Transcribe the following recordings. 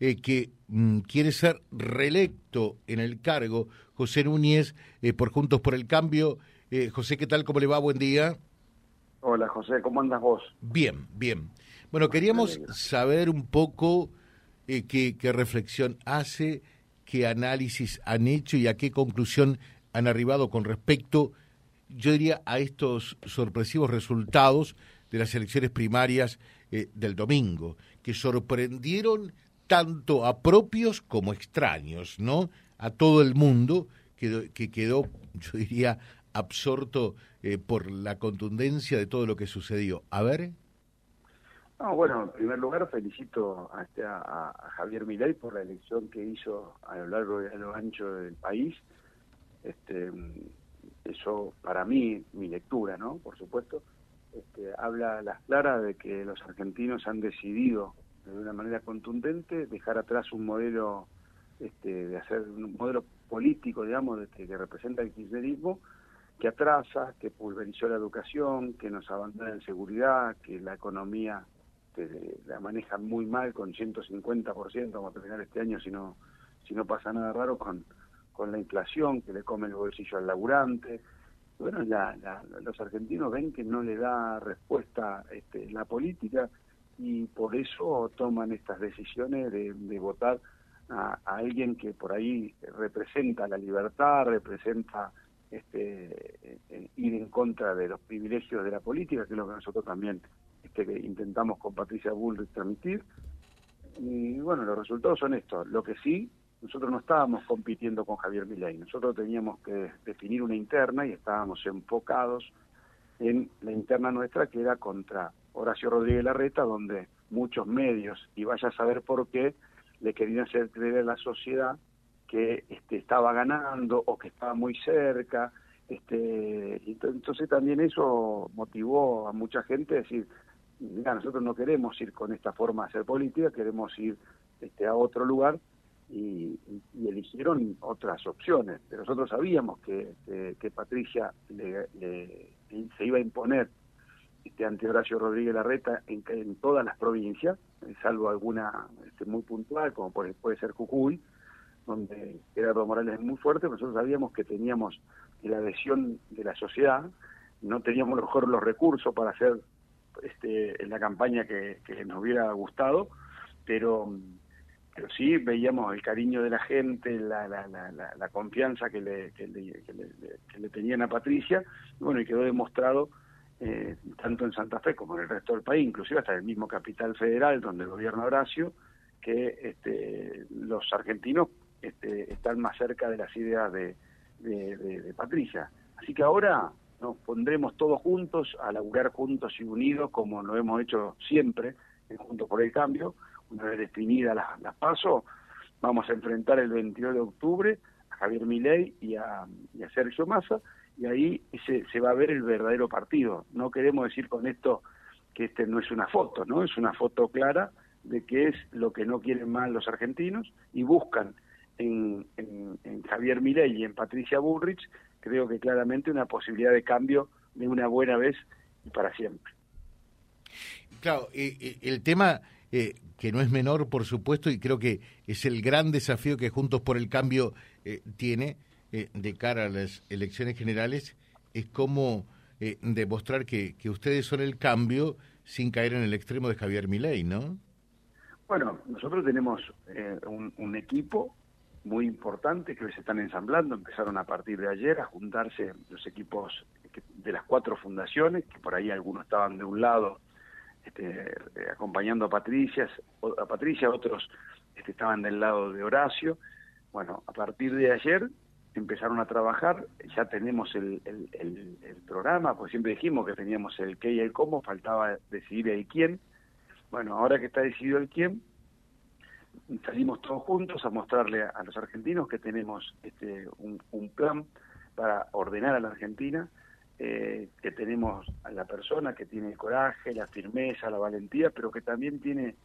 eh, que mm, quiere ser reelecto en el cargo, José Núñez, eh, por Juntos por el Cambio. Eh, José, ¿qué tal? ¿Cómo le va? Buen día. Hola, José, ¿cómo andas vos? Bien, bien. Bueno, queríamos saber un poco qué, qué reflexión hace, qué análisis han hecho y a qué conclusión han arribado con respecto, yo diría, a estos sorpresivos resultados de las elecciones primarias del domingo, que sorprendieron tanto a propios como extraños, ¿no? A todo el mundo que, que quedó, yo diría, absorto eh, por la contundencia de todo lo que sucedió. A ver. No, bueno, en primer lugar felicito a, este, a, Javier Milei por la elección que hizo a lo largo y a lo ancho del país. Este, eso para mí, mi lectura, ¿no? Por supuesto, este, habla a las claras de que los argentinos han decidido de una manera contundente, dejar atrás un modelo este, de hacer un modelo político, digamos, de, que representa el kirchnerismo, que atrasa, que pulverizó la educación, que nos abandona en seguridad, que la economía la maneja muy mal con 150%, vamos a terminar este año si no, si no pasa nada raro con, con la inflación, que le come el bolsillo al laburante. Bueno, los argentinos ven que no le da respuesta este, la política y por eso toman estas decisiones de, votar a, alguien que por ahí representa la libertad, representa este, eh, ir en contra de los privilegios de la política, que es lo que nosotros también este, intentamos con Patricia Bullrich transmitir. Y bueno, los resultados son estos. Lo que sí, nosotros no estábamos compitiendo con Javier Milei, nosotros teníamos que definir una interna y estábamos enfocados en la interna nuestra que era contra Horacio Rodríguez Larreta, donde muchos medios, y vaya a saber por qué, le querían hacer creer a la sociedad que este, estaba ganando o que estaba muy cerca. Este, entonces también eso motivó a mucha gente a decir, mira, nosotros no queremos ir con esta forma de hacer política, queremos ir este, a otro lugar y, eligieron otras opciones. Pero nosotros sabíamos que, que, Patricia se iba a imponer este, ante Horacio Rodríguez Larreta en, todas las provincias, eh, salvo alguna este, muy puntual, como puede ser Jujuy, donde Gerardo Morales es muy fuerte, nosotros sabíamos que teníamos la adhesión de la sociedad, no teníamos a lo mejor los recursos para hacer este, la campaña que, nos hubiera gustado, pero, pero sí veíamos el cariño de la gente, la, la, la, confianza que le, que le, tenían a Patricia, y bueno, y quedó demostrado eh, tanto en Santa Fe como en el resto del país, inclusive hasta el mismo capital federal donde gobierna Horacio, que este, los argentinos este, están más cerca de las ideas de, de, Patricia. Así que ahora nos pondremos todos juntos a laburar juntos y unidos como lo hemos hecho siempre en Juntos por el Cambio. Una vez definidas las, las pasos, vamos a enfrentar el 22 de octubre a Javier Milei y a, Sergio Massa y ahí se, se va a ver el verdadero partido. No queremos decir con esto que este no es una foto, ¿no? Es una foto clara de qué es lo que no quieren más los argentinos y buscan en, en, Javier Milei y en Patricia Bullrich, creo que claramente una posibilidad de cambio de una buena vez y para siempre. Claro, el tema eh, que no es menor, por supuesto, y creo que es el gran desafío que Juntos por el Cambio eh, tiene, eh, de cara a las elecciones generales es cómo eh, demostrar que, que, ustedes son el cambio sin caer en el extremo de Javier Milei, ¿no? Bueno, nosotros tenemos eh, un, equipo muy importante que se están ensamblando, empezaron a partir de ayer a juntarse los equipos de las cuatro fundaciones, que por ahí algunos estaban de un lado este, acompañando a Patricia, a Patricia, otros este, estaban del lado de Horacio. Bueno, a partir de ayer empezaron a trabajar, ya tenemos el, el, programa, pues siempre dijimos que teníamos el qué y el cómo, faltaba decidir el quién. Bueno, ahora que está decidido el quién, salimos todos juntos a mostrarle a, los argentinos que tenemos este, un, plan para ordenar a la Argentina, eh, que tenemos a la persona que tiene el coraje, la firmeza, la valentía, pero que también tiene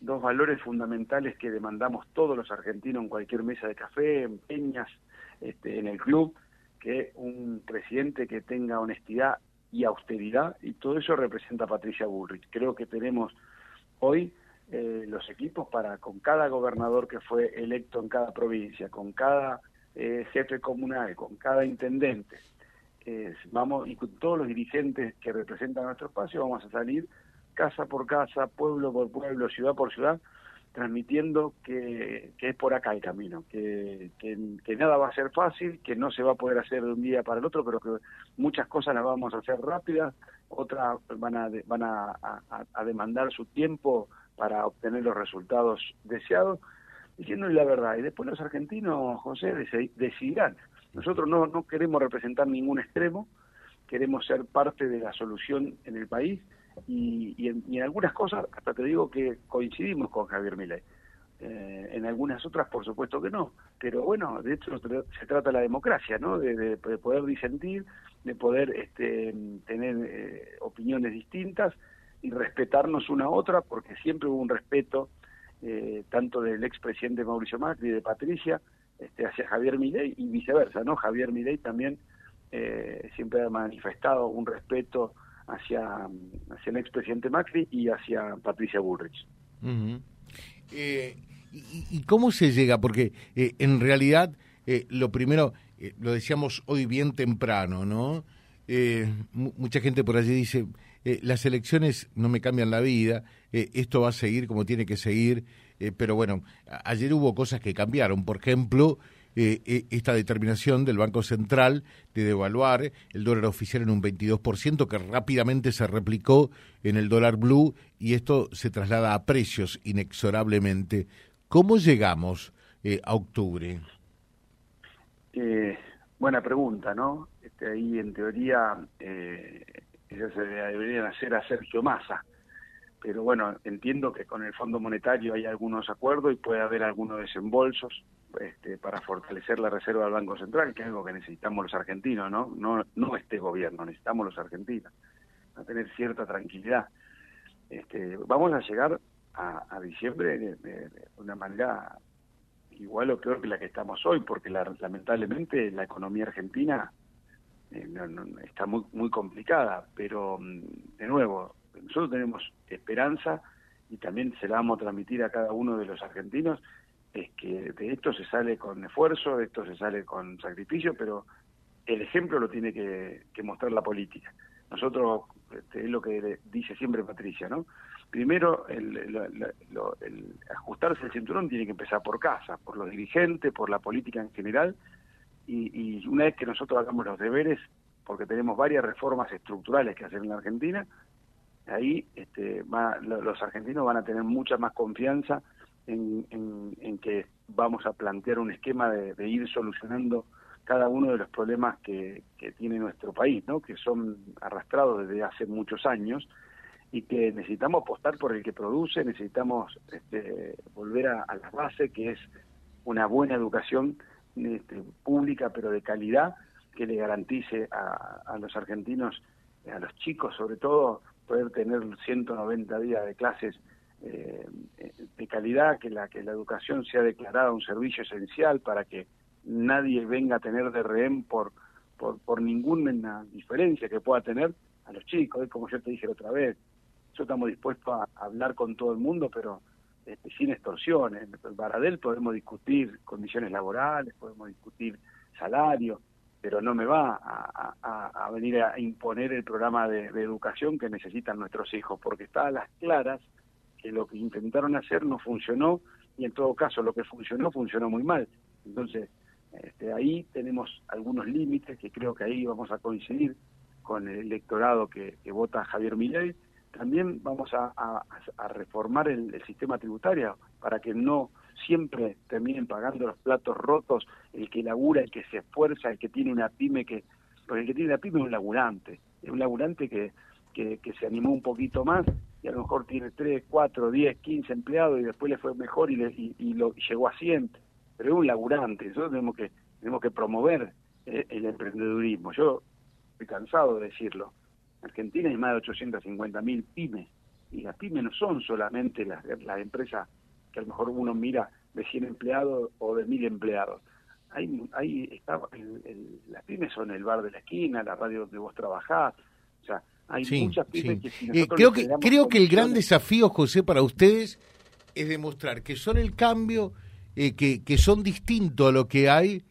dos valores fundamentales que demandamos todos los argentinos en cualquier mesa de café, en peñas, este, en el club, que un presidente que tenga honestidad y austeridad, y todo eso representa a Patricia Bullrich. Creo que tenemos hoy eh, los equipos para con cada gobernador que fue electo en cada provincia, con cada eh, jefe comunal, con cada intendente, vamos y con todos los dirigentes que representan nuestro espacio, vamos a salir casa por casa, pueblo por pueblo, ciudad por ciudad, transmitiendo que, es por acá el camino, que, que, nada va a ser fácil, que no se va a poder hacer de un día para el otro, pero que muchas cosas las vamos a hacer rápidas, otras van a, van a, demandar su tiempo para obtener los resultados deseados, diciéndole la verdad. Y después los argentinos, José, decidirán. Nosotros no, no queremos representar ningún extremo, queremos ser parte de la solución en el país y, en, algunas cosas, hasta te digo que coincidimos con Javier Milei. Eh, en algunas otras, por supuesto que no. Pero bueno, de hecho se trata la democracia, ¿no? De, poder disentir, de poder este, tener eh, opiniones distintas y respetarnos una a otra, porque siempre hubo un respeto eh, tanto del expresidente Mauricio Macri y de Patricia este, hacia Javier Milei y viceversa, ¿no? Javier Milei también siempre ha manifestado un respeto hacia, hacia el expresidente Macri y hacia Patricia Bullrich. Eh, y, cómo se llega? Porque eh, en realidad eh, lo primero, lo decíamos hoy bien temprano, ¿no? mucha gente por allí dice, las elecciones no me cambian la vida, esto va a seguir como tiene que seguir, pero bueno, ayer hubo cosas que cambiaron. Por ejemplo, eh, eh, esta determinación del Banco Central de devaluar el dólar oficial en un 22%, que rápidamente se replicó en el dólar blue y esto se traslada a precios inexorablemente. ¿Cómo llegamos eh, a octubre? buena pregunta, ¿no? Este, ahí en teoría eh, se deberían hacer a Sergio Massa pero bueno, entiendo que con el Fondo Monetario hay algunos acuerdos y puede haber algunos desembolsos este, para fortalecer la reserva del Banco Central, que es algo que necesitamos los argentinos, ¿no? No, no este gobierno, necesitamos los argentinos, a tener cierta tranquilidad. Este, vamos a llegar a, diciembre de, una manera igual o peor que la que estamos hoy, porque lamentablemente la economía argentina eh, está muy, muy complicada, pero mm, de nuevo, nosotros tenemos esperanza y también se la vamos a transmitir a cada uno de los argentinos, es que de esto se sale con esfuerzo, de esto se sale con sacrificio, pero el ejemplo lo tiene que, mostrar la política. Nosotros, este, es lo que dice siempre Patricia, ¿no? Primero, el, ajustarse el cinturón tiene que empezar por casa, por los dirigentes, por la política en general, y, y una vez que nosotros hagamos los deberes, porque tenemos varias reformas estructurales que hacer en la Argentina, ahí este, los argentinos van a tener mucha más confianza en, que vamos a plantear un esquema de, ir solucionando cada uno de los problemas que, tiene nuestro país, ¿no? que son arrastrados desde hace muchos años y que necesitamos apostar por el que produce, necesitamos este, volver a, la base, que es una buena educación este, pública, pero de calidad, que le garantice a, a los argentinos, a los chicos sobre todo, poder tener 190 días de clases eh, de calidad, que la, que la educación sea declarada un servicio esencial para que nadie venga a tener de rehén por, por, por ninguna diferencia que pueda tener a los chicos. como yo te dije otra vez, nosotros estamos dispuestos a hablar con todo el mundo, pero este, sin extorsiones. En Baradel podemos discutir condiciones laborales, podemos discutir salario, pero no me va a, venir a imponer el programa de, educación que necesitan nuestros hijos, porque está a las claras que lo que intentaron hacer no funcionó y en todo caso lo que funcionó funcionó muy mal. Entonces, este, ahí tenemos algunos límites que creo que ahí vamos a coincidir con el electorado que, vota Javier Milei. También vamos a, reformar el sistema tributario para que no siempre terminen pagando los platos rotos el que labura, el que se esfuerza, el que tiene una pyme que porque el que tiene una pyme es un laburante, es un laburante que, que, se animó un poquito más y a lo mejor tiene 3, 4, 10, 15 empleados y después le fue mejor y, le, y, lo, llegó a 100, pero es un laburante, nosotros tenemos que, tenemos que promover eh, el emprendedurismo. Yo estoy cansado de decirlo. En Argentina hay más de 850 mil pymes y las pymes no son solamente las, las empresas que a lo mejor uno mira de 100 empleados o de 1000 empleados. Ahí, ahí está, las pymes son el bar de la esquina, la radio donde vos trabajás, o sea, hay muchas pymes que eh, creo que creo que el gran desafío, José, para ustedes es demostrar que son el cambio, eh, que, que, son distintos a lo que hay,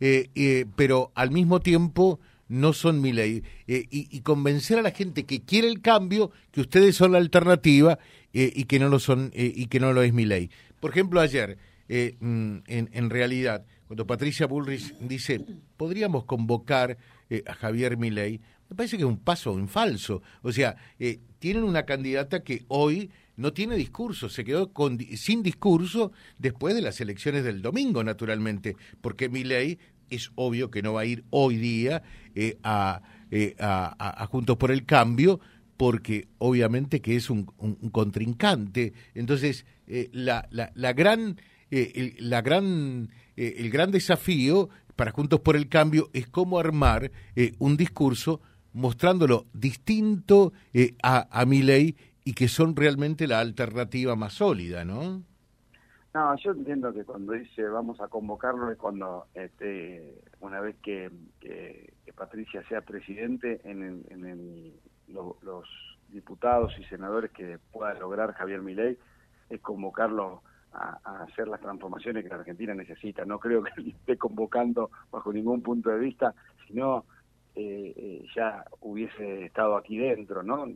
eh, eh, pero al mismo tiempo no son mi ley. Y, y, convencer a la gente que quiere el cambio, que ustedes son la alternativa y que no lo son y que no lo es mi ley. Por ejemplo, ayer, mm, en, en realidad, cuando Patricia Bullrich dice, podríamos convocar a Javier Milei, me parece que es un paso en falso. O sea, eh, tienen una candidata que hoy no tiene discurso, se quedó con, sin discurso después de las elecciones del domingo, naturalmente, porque Milei es obvio que no va a ir hoy día eh, eh, a, a, Juntos por el Cambio, porque obviamente que es un, contrincante. Entonces, la, la, la, gran, el, la gran, el gran desafío para Juntos por el Cambio es cómo armar un discurso mostrándolo distinto eh, a, a mi ley y que son realmente la alternativa más sólida, ¿no? No, yo entiendo que cuando dice vamos a convocarlo es cuando este, una vez que, Patricia sea presidente, en, en los diputados y senadores que pueda lograr Javier Milei, es convocarlo a, a, hacer las transformaciones que la Argentina necesita. No creo que esté convocando bajo ningún punto de vista, sino eh, eh, ya hubiese estado aquí dentro, ¿no?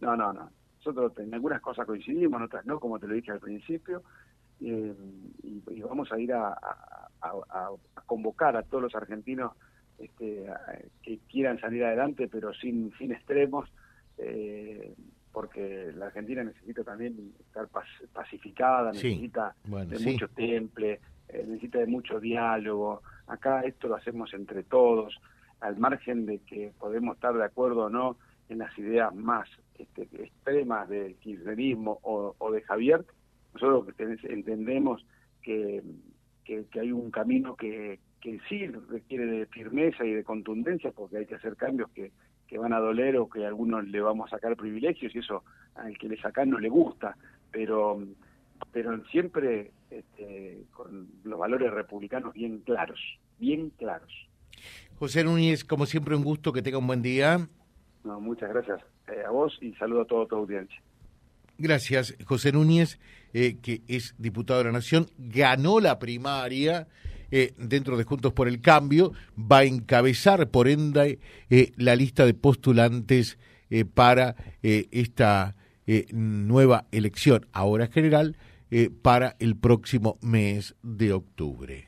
No, no, no. Nosotros en algunas cosas coincidimos, en otras no, como te lo dije al principio, eh, y, vamos a ir a, convocar a todos los argentinos este, que quieran salir adelante, pero sin, sin extremos, porque la Argentina necesita también estar pacificada, necesita de mucho temple, necesita de mucho diálogo. Acá esto lo hacemos entre todos al margen de que podemos estar de acuerdo o no en las ideas más este, extremas del kirchnerismo o, de Javier, nosotros entendemos que, que, hay un camino que, que sí requiere de firmeza y de contundencia, porque hay que hacer cambios que, que van a doler o que a algunos le vamos a sacar privilegios y eso al que le sacan no le gusta, pero pero siempre este, con los valores republicanos bien claros, bien claros. José Núñez, como siempre, un gusto, que tenga un buen día. No, muchas gracias eh, a vos y saludo a toda tu audiencia. Gracias, José Núñez, eh, que es diputado de la Nación, ganó la primaria eh, dentro de Juntos por el Cambio, va a encabezar, por ende, la lista de postulantes para esta nueva elección, ahora general, para el próximo mes de octubre